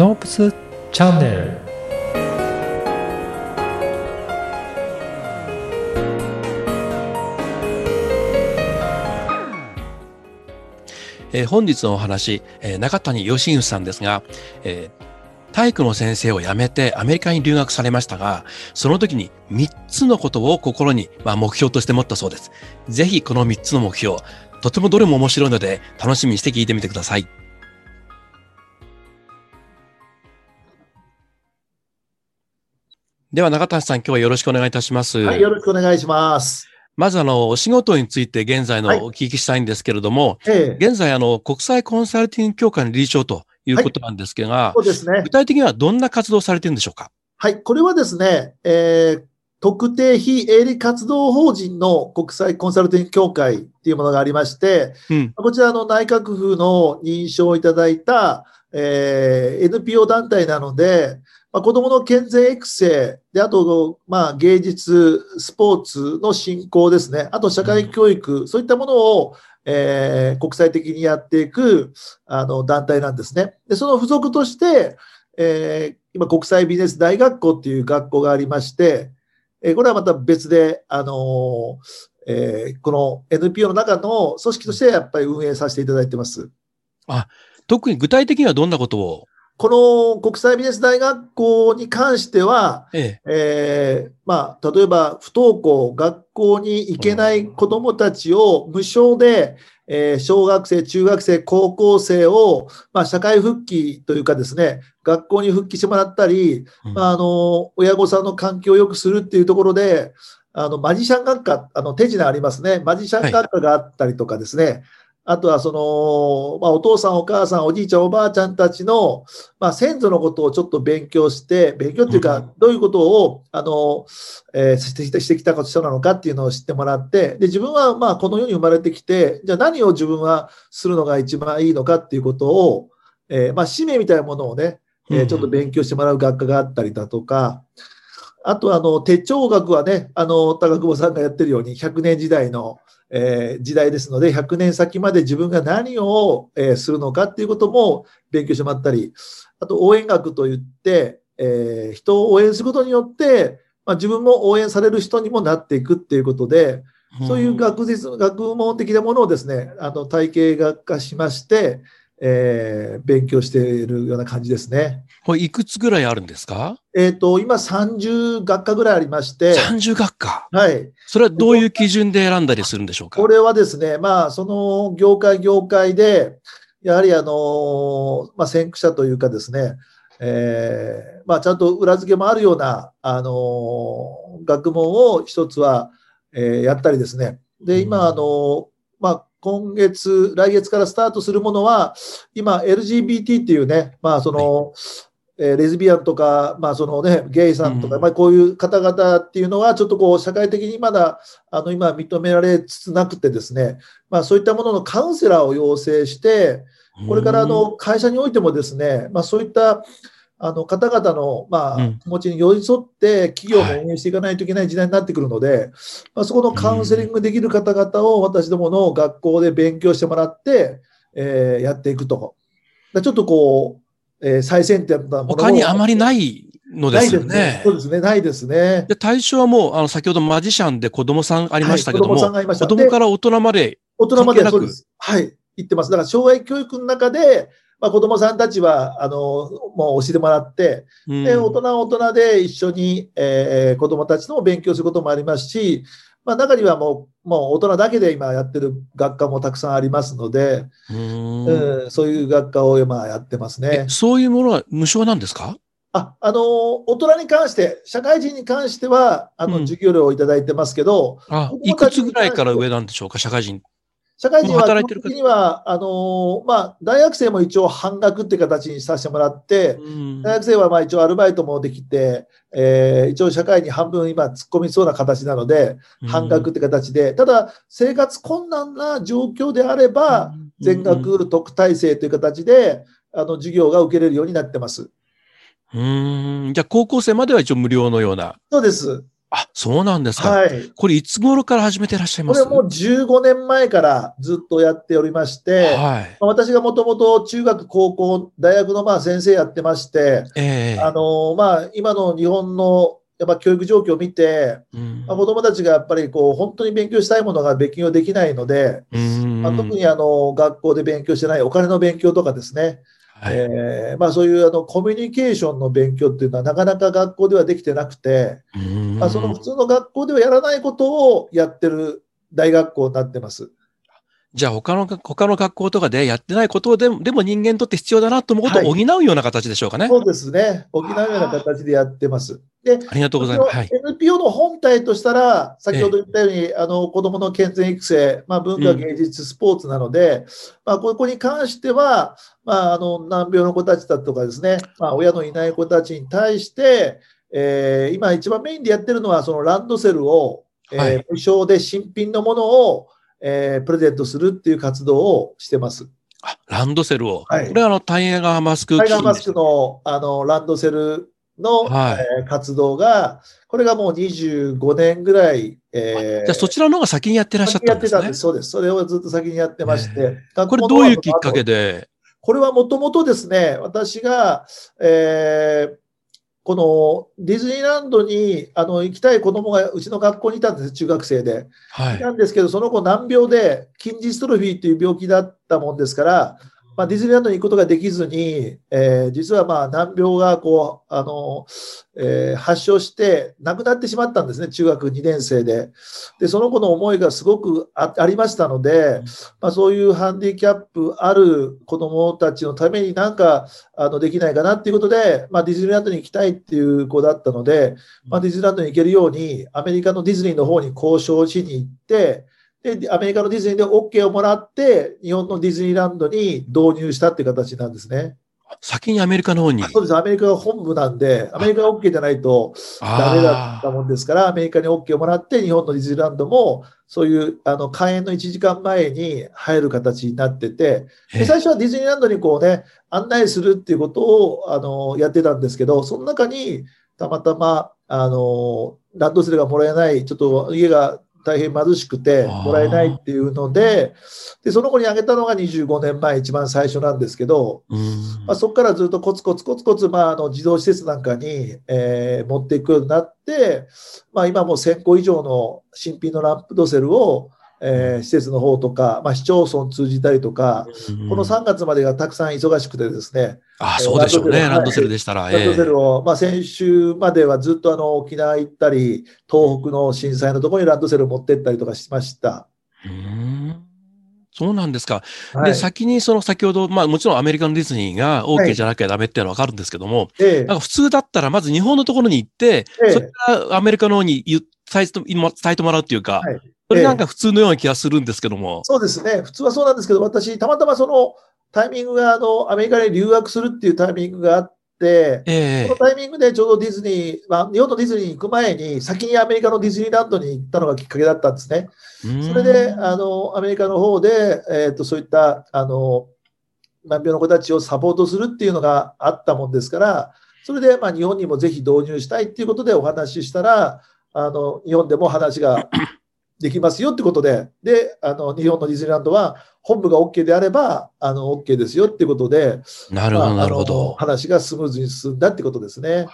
ノープスチャンネルえー本日のお話、えー中谷義之さんですが、えー体育の先生を辞めてアメリカに留学されましたが、その時に3つのことを心に、まあ、目標として持ったそうです。ぜひこの3つの目標、とてもどれも面白いので楽しみにして聞いてみてください。では中谷さん、今日はよろしくお願いいたします。はい、よろしくお願いします。まずあの、お仕事について現在のはいお聞きしたいんですけれども、ええ、現在あの、国際コンサルティング協会の理事長ということなんですが、そうですね具。体的にはどんな活動をされてるんでしょうか？はい、これはですね、えー特定非営利活動法人の国際コンサルティング協会っていうものがありまして、うん。こちらの内閣府の認証をいただいた、えー NPO 団体なので、まあ、子どもの健全育成で、あと、まあ、芸術、スポーツの振興ですね、あと社会教育、そういったものを、えー国際的にやっていくあの団体なんですね。で、その付属として、えー今、国際ビジネス大学校っていう学校がありまして、えーこれはまた別で、あのーえーこの NPO の中の組織としてやっぱり運営させていただいてます。特に具体的にはどんなことをこの国際ビジネス大学校に関しては、ええ。えーまあ、例えば不登校、学校に行けない子どもたちを無償で、えー小学生、中学生、高校生を、まあ、社会復帰というかですね、学校に復帰してもらったり、うん。まあ、あの親御さんの環境を良くするっていうところで、あのマジシャン学科、あの手品ありますね、マジシャン学科があったりとかですね、あとはその、まあ、お父さん、お母さん、おじいちゃん、おばあちゃんたちの、まあ、先祖のことをちょっと勉強して、勉強っていううん。か、どういうことを、あの、えーしてきたしてきた人なのかっていうのを知ってもらって、で、自分はまあこの世に生まれてきて、じゃあ何を自分はするのが一番いいのかっていうことを、えーまあ使命みたいなものをね、えーうん。ちょっと勉強してもらう学科があったりだとか、あとあの手帳学はね、あの高久保さんがやってるように100年時代の、えー時代ですので、100年先まで自分が何を、えーするのかっていうことも勉強してもらったり、あと応援学といって、えー人を応援することによって、まあ、自分も応援される人にもなっていくっていうことで、そういう学術学問的なものをですね、あの体系学化しまして、えー勉強しているような感じですね。これいくつぐらいあるんですか？えっ、と、今30学科ぐらいありまして、?30 学科？はい。それはどういう基準で選んだりするんでしょうか？これはですね、まあ、その業界業界で、やはりあの、まあ、先駆者というかですね、えーまあ、ちゃんと裏付けもあるような、あの、学問を一つは、えーやったりですね。で、うん今、あの、まあ、今月、来月からスタートするものは、今、LGBT っていうね、まあ、その、えーレズビアンとか、まあ、そのね、ゲイさんとか、うんまあ、こういう方々っていうのは、ちょっとこう、社会的にまだ、あの、今認められつつなくてですね、まあ、そういったもののカウンセラーを養成して、これからあの会社においてもですね、まあ、そういったあの方々のまうんあ気持ちに寄り添って企業も運営していかないといけない時代になってくるので、まあ、そこのカウンセリングできる方々を私どもの学校で勉強してもらって、えーやっていくと。だちょっとこう、えー最先端なものも他にあまりないのですよね。そうですね、ないですね。で対象はもう、あの、先ほどマジシャンで子供さんありましたけども、はい子供子供から大人まで、大人までそうです。はい、言ってます。だから、障害教育の中で、まあ、子どもさんたちは、あの、もう教えてもらって、うん。で、大人は大人で一緒に、えー子どもたちとも勉強することもありますし、まあ、中にはもう、もう大人だけで今やってる学科もたくさんありますので、うん。うん、そういう学科を今やってますね。え。そういうものは無償なんですか？あ、あの、大人に関して、社会人に関しては、あの、うん。授業料をいただいてますけど、あ子、供いくつぐらいから上なんでしょうか、社会人。社会人は基本的には、あのまあ、大学生も一応半額って形にさせてもらって、うん大学生はまあ一応アルバイトもできて、えー一応社会に半分今突っ込みそうな形なので、半額って形で、ただ生活困難な状況であれば、全額特待生という形で、あの授業が受けれるようになってます。うん。じゃあ、高校生までは一応無料のような。そうです。あ、そうなんですか。はい。これいつ頃から始めていらっしゃいます？これもう15年前からずっとやっておりまして、はい。まあ私がもともと中学、高校、大学のまあ先生やってまして、ええあのまあ、今の日本のやっぱ教育状況を見て、うんまあ、子どもたちがやっぱりこう本当に勉強したいものが勉強できないので、うんまあ、特にあの学校で勉強してないお金の勉強とかですね、はいえーまあ、そういうあのコミュニケーションの勉強っていうのはなかなか学校ではできてなくて、うんまあ、その普通の学校ではやらないことをやってる大学校になってます。じゃあ他の、他の学校とかでやってないことでも、でも人間にとって必要だなと思うことを補うような形でしょうかね。そうですね。補うような形でやってます。で、ありがとうございます。はい。NPO の本体としたら、先ほど言ったように、あの子どもの健全育成、まあ、文化、うん芸術、スポーツなので、まあ、ここに関しては、まあ、あの難病の子たちだとかですね、まあ、親のいない子たちに対して、えー今、一番メインでやってるのは、そのランドセルを、えーはい無償で新品のものを、えープレゼントするっていう活動をしてます。あランドセルを。はいこれはあの、タイガーマスクタイガーマスクのあのランドセルの、はいえー活動が、これがもう25年ぐらい、えーじゃあそちらの方が先にやってらっしゃったんですねやってたんで。す。そうです。それをずっと先にやってまして。これどういうきっかけでこれはもともとですね、私が、えーこのディズニーランドにあの行きたい子供がうちの学校にいたんです、中学生で。はい。なんですけど、その子難病で筋ジストロフィーという病気だったもんですから、まあ、ディズニーランドに行くことができずに、えー実はまあ難病がこうあの、えー発症して亡くなってしまったんですね、中学2年生で。で、その子の思いがすごくあありましたので、まあ、そういうハンディキャップある子どもたちのためになんかあのできないかなっていうことで、まあ、ディズニーランドに行きたいっていう子だったので、まあ、ディズニーランドに行けるように、アメリカのディズニーの方に交渉しに行って、で、アメリカのディズニーで OK をもらって、日本のディズニーランドに導入したっていう形なんですね。先にアメリカの方に？そうです。アメリカが本部なんで、アメリカが OK じゃないとダメだったもんですから、アメリカに OK をもらって、日本のディズニーランドも、そういうあの開園の1時間前に入る形になってて、えで最初はディズニーランドにこうね、案内するっていうことをあのやってたんですけど、その中にたまたまあのランドセルがもらえない、ちょっと家が大変貧しくてもらえないっていうので、でその子にあげたのが25年前、一番最初なんですけど、うん。まあ、そこからずっとコツコツコツコツ、まあ、あの児童施設なんかに、えー持っていくようになって、まあ、今もう1000個以上の新品のランドセルを、えー施設の方とか、まあ、市町村通じたりとか、この3月までがたくさん忙しくてですね、あそうでしょうね。ランドセルでしたら。ランドセえルを、まあ、先週まではずっとあの沖縄行ったり、東北の震災のところにランドセルを持ってったりとかしました。えうんそうなんですか。で、はい先にその先ほど、まあもちろんアメリカのディズニーがは OK いじゃなきゃダメっていうのはわかるんですけども、ええなんか普通だったらまず日本のところに行って、ええそれからアメリカの方に伝えてもらうっていうか、はいそれなんか普通のような気がするんですけども。そうですね、普通はそうなんですけど、私、たまたまそのタイミングがあのアメリカに留学するっていうタイミングがあって、ええそのタイミングでちょうどディズニー、まあ、日本のディズニーに行く前に、先にアメリカのディズニーランドに行ったのがきっかけだったんですね。うんそれで、あのアメリカの方で、えー、とそういったあの難病の子たちをサポートするっていうのがあったもんですから、それで、まあ、日本にもぜひ導入したいっていうことでお話ししたら、あの日本でも話ができますよってことで、であの日本のディズニーランドは本部が OK であればあの OK ですよってことで、なるほど、まあなるほど。話がスムーズに進んだってことですね。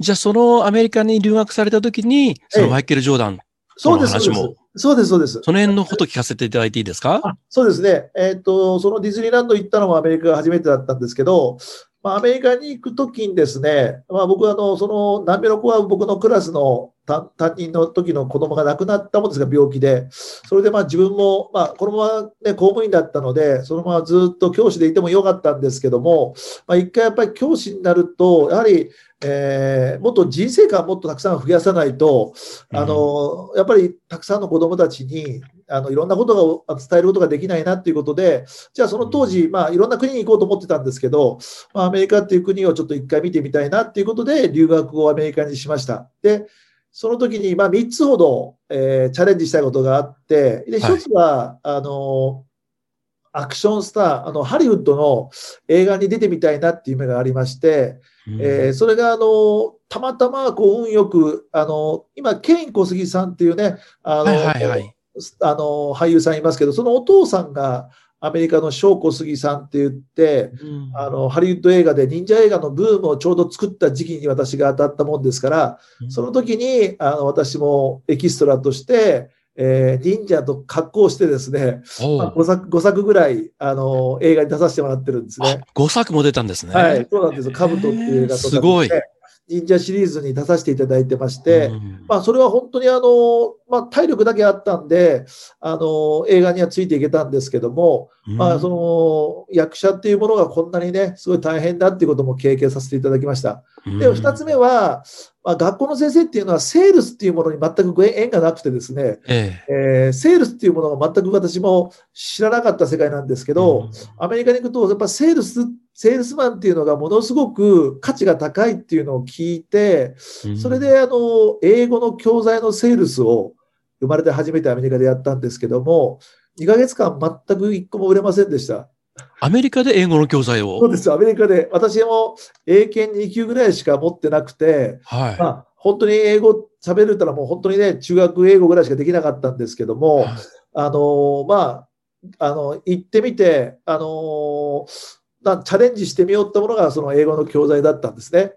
じゃあそのアメリカに留学された時に、そのマイケル・ジョーダン、そうです、この話もそうです。そうです、そうです。その辺のこと聞かせていただいていいですか？あそうですね、えーと、そのディズニーランド行ったのもアメリカが初めてだったんですけど、まあ、アメリカに行くときにですね、まあ、僕はあのその難病の子は僕のクラスの担担任の時の子供が亡くなったもんですが、病気で、それでまあ自分も、まあ、このまま、ね、公務員だったので、そのままずっと教師でいてもよかったんですけども、まあ、一回やっぱり教師になると、やはり、えーもっと人生観をもっとたくさん増やさないと、あのやっぱりたくさんの子どもたちにあのいろんなことが伝えることができないなということで、じゃあその当時、まあ、いろんな国に行こうと思ってたんですけど、まあ、アメリカっていう国をちょっと一回見てみたいなということで、留学をアメリカにしました。でその時にまあ3つほど、えーチャレンジしたいことがあって、ではい1つは、あのアクションスター、あの、ハリウッドの映画に出てみたいなっていう夢がありまして、えーそれが、あの、たまたま、こう、運よく、あの、今、ケイン小杉さんっていうね、あの、はいはいはい。あの、俳優さんいますけど、そのお父さんが、アメリカのショー小杉さんって言って、あの、ハリウッド映画で忍者映画のブームをちょうど作った時期に私が当たったもんですから、その時に、あの、私もエキストラとして、えー忍者と格好してですね、まあ、おう5作、5作ぐらい、あの、映画に出させてもらってるんですね。あ、5作も出たんですね。はい、そうなんですよ。カブトっていう映画とかねすごい忍者シリーズに出させていただいてまして、うんまあ、それは本当にあの、まあ、体力だけあったんで、あの、映画にはついていけたんですけども、まあ、その、役者っていうものがこんなにね、すごい大変だっていうことも経験させていただきました。うん。で、二つ目は、まあ、学校の先生っていうのは、セールスっていうものに全くご縁がなくてですね、ええ。えーセールスっていうものが全く私も知らなかった世界なんですけど、アメリカに行くと、やっぱセールス、セールスマンっていうのがものすごく価値が高いっていうのを聞いて、うん。それであの、英語の教材のセールスを生まれて初めてアメリカでやったんですけども、2ヶ月間全く1個も売れませんでした。アメリカで英語の教材を？そうですよ、アメリカで。私も英検2級ぐらいしか持ってなくて、はい。まあ、本当に英語喋るったらもう本当にね、中学英語ぐらいしかできなかったんですけども、はいあのまあ、あの、行ってみて、あのなチャレンジしてみようってものがその英語の教材だったんですね。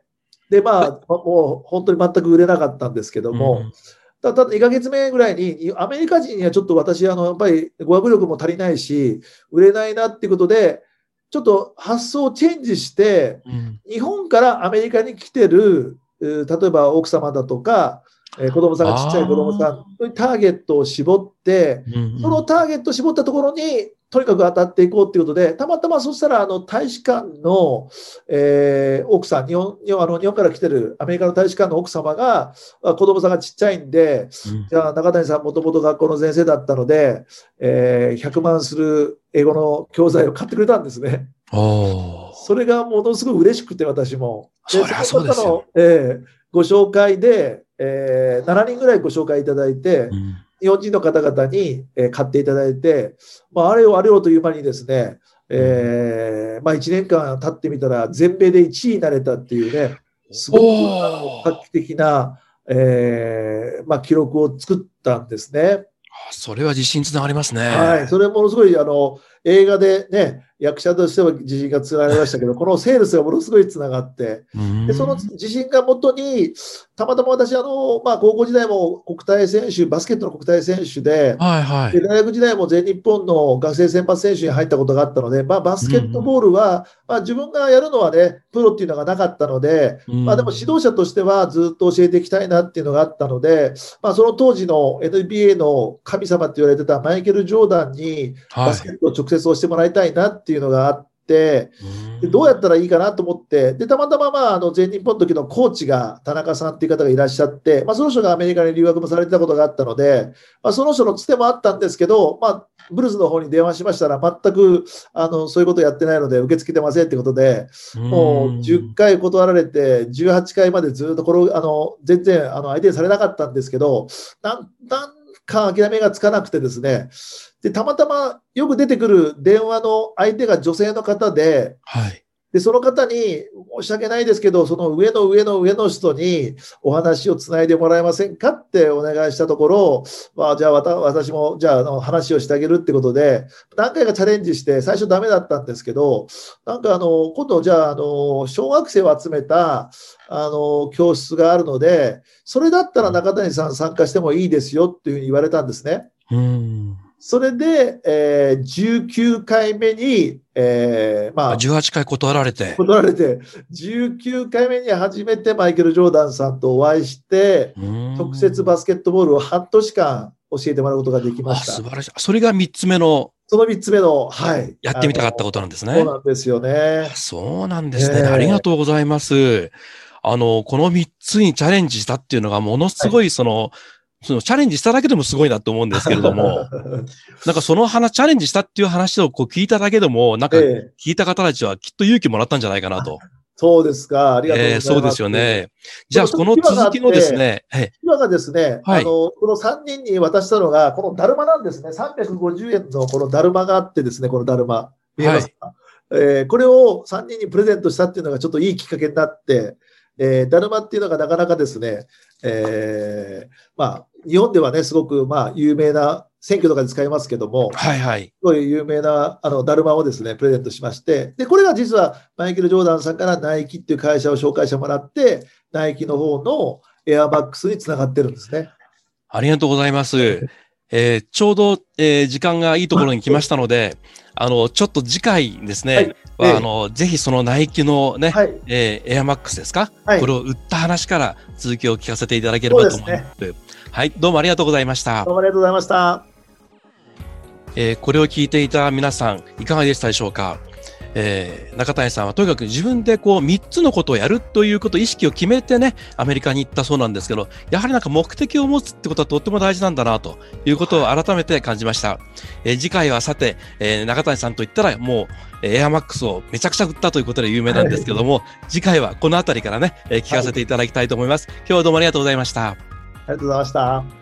で、まあ、もう本当に全く売れなかったんですけども、うんたただ2ヶ月目ぐらいに、アメリカ人にはちょっと私、あの、やっぱり語学力も足りないし、売れないなっていうことで、ちょっと発想をチェンジして、うん。日本からアメリカに来てる、えー例えば奥様だとか、えー子供さんがちっちゃい子供さんそういうターゲットを絞って、うんそのターゲットを絞ったところに、とにかく当たっていこうということで、たまたまそしたら、あの、大使館の、えー奥さん、日本、日本あの日本から来てるアメリカの大使館の奥様が、あ子供さんがちっちゃいんで、うんじゃあ中谷さんもともと学校の先生だったので、えー100万する英語の教材を買ってくれたんですね。それがものすごい嬉しくて、私も。そりゃそうですよの方の、えーご紹介で、えー7人ぐらいご紹介いただいて、うん日本人の方々に、えー買っていただいて、まあ、あれよあれよという間にですね、えーまあ、1年間経ってみたら、全米で1位になれたっていうね、すごく画期的な、えーまあ、記録を作ったんですね。あそれは自信つながりますね。はい、それものすごいあの映画でね、役者としては自信がつながりましたけど、このセールスがものすごいつながって、うん。でその自信がもとに、たまたま私、あのまあ、高校時代も国体選手、バスケットの国体選手で、はいはい。で。大学時代も全日本の学生選抜選手に入ったことがあったので、まあ、バスケットボールは、まあ、自分がやるのはね、プロっていうのがなかったので、まあ、でも指導者としてはずっと教えていきたいなっていうのがあったので、まあ、その当時の NBA の神様って言われてたマイケル・ジョーダンにはい。バスケットを直接教えてもらいたいなっていうのがあって、うん。でどうやったらいいかなと思って、でたまたま、まあ、あの全日本の時のコーチが田中さんっていう方がいらっしゃって、まあ、その人がアメリカに留学もされてたことがあったので、まあ、その人のつてもあったんですけど、まあ、ブルーズの方に電話しましたら、全くあのそういうことやってないので、受け付けてませんってことで、もう10回断られて、18回までずっとこあの全然あの相手にされなかったんですけど、なんなんか諦めがつかなくてですね、でたまたまよく出てくる電話の相手が女性の方で、はい。でその方に申し訳ないですけど、その上の上の上の人にお話をつないでもらえませんかってお願いしたところ、まあ、じゃあ私もじゃああの話をしてあげるってことで、何回かチャレンジして、最初ダメだったんですけど、なんかあの今度、じゃああの小学生を集めたあの教室があるので、それだったら中谷さん参加してもいいですよっていうふうに言われたんですね。うん。それで、えー19回目に、えーまああ、18回断られて。断られて、19回目に初めてマイケル・ジョーダンさんとお会いして、直直接バスケットボールを半年間教えてもらうことができまあ、した。素晴らしい。それが3つ目のその3つ目の、はい。やってみたかったことなんですね。そうなんですよね。そうなんですね。ええありがとうございます。あの、この3つにチャレンジしたっていうのがものすごいその、そのチャレンジしただけでもすごいなと思うんですけれども、なんかその話、チャレンジしたっていう話をこう聞いただけでも、なんかええ聞いた方たちはきっと勇気もらったんじゃないかなと。そうですか。ありがとうございます。えーそうですよ。ね。じゃあ、この続きのですね、はい今がですね、はいあの、この3人に渡したのが、このだるまなんですね。350円のこのだるまがあってですね、このだるま。見えますか、えーこれを3人にプレゼントしたっていうのがちょっといいきっかけになって、えーだるまっていうのがなかなかですね、えーまあ、日本ではね、すごくまあ有名な選挙とかで使いますけども、はいはい。すごい有名なあのだるまをですね、プレゼントしまして、で、これが実はマイケル・ジョーダンさんからナイキっていう会社を紹介してもらって、ナイキの方のエアバックスにつながってるんですね。ありがとうございます。えーちょうど、えー時間がいいところに来ましたので、あの、ちょっと次回ですね、はいあの、ぜひそのナイキのね、はい。えーエアマックスですか、はいこれを売った話から続きを聞かせていただければと思います。はい、どうもありがとうございましたどう。もありがとうございました。えーこれを聞いていた皆さん、いかがでしたでしょうか？えー中谷さんはとにかく自分でこう3つのことをやるということ、意識を決めてね、アメリカに行ったそうなんですけど、やはりなんか目的を持つってことはとっても大事なんだなということを改めて感じました。えー次回はさて、えー中谷さんといったらもう、エアマックスをめちゃくちゃ売ったということで有名なんですけども、次回はこのあたりからね、えー聞かせていただきたいと思います。今日はどうもありがとうございました。ありがとうございました。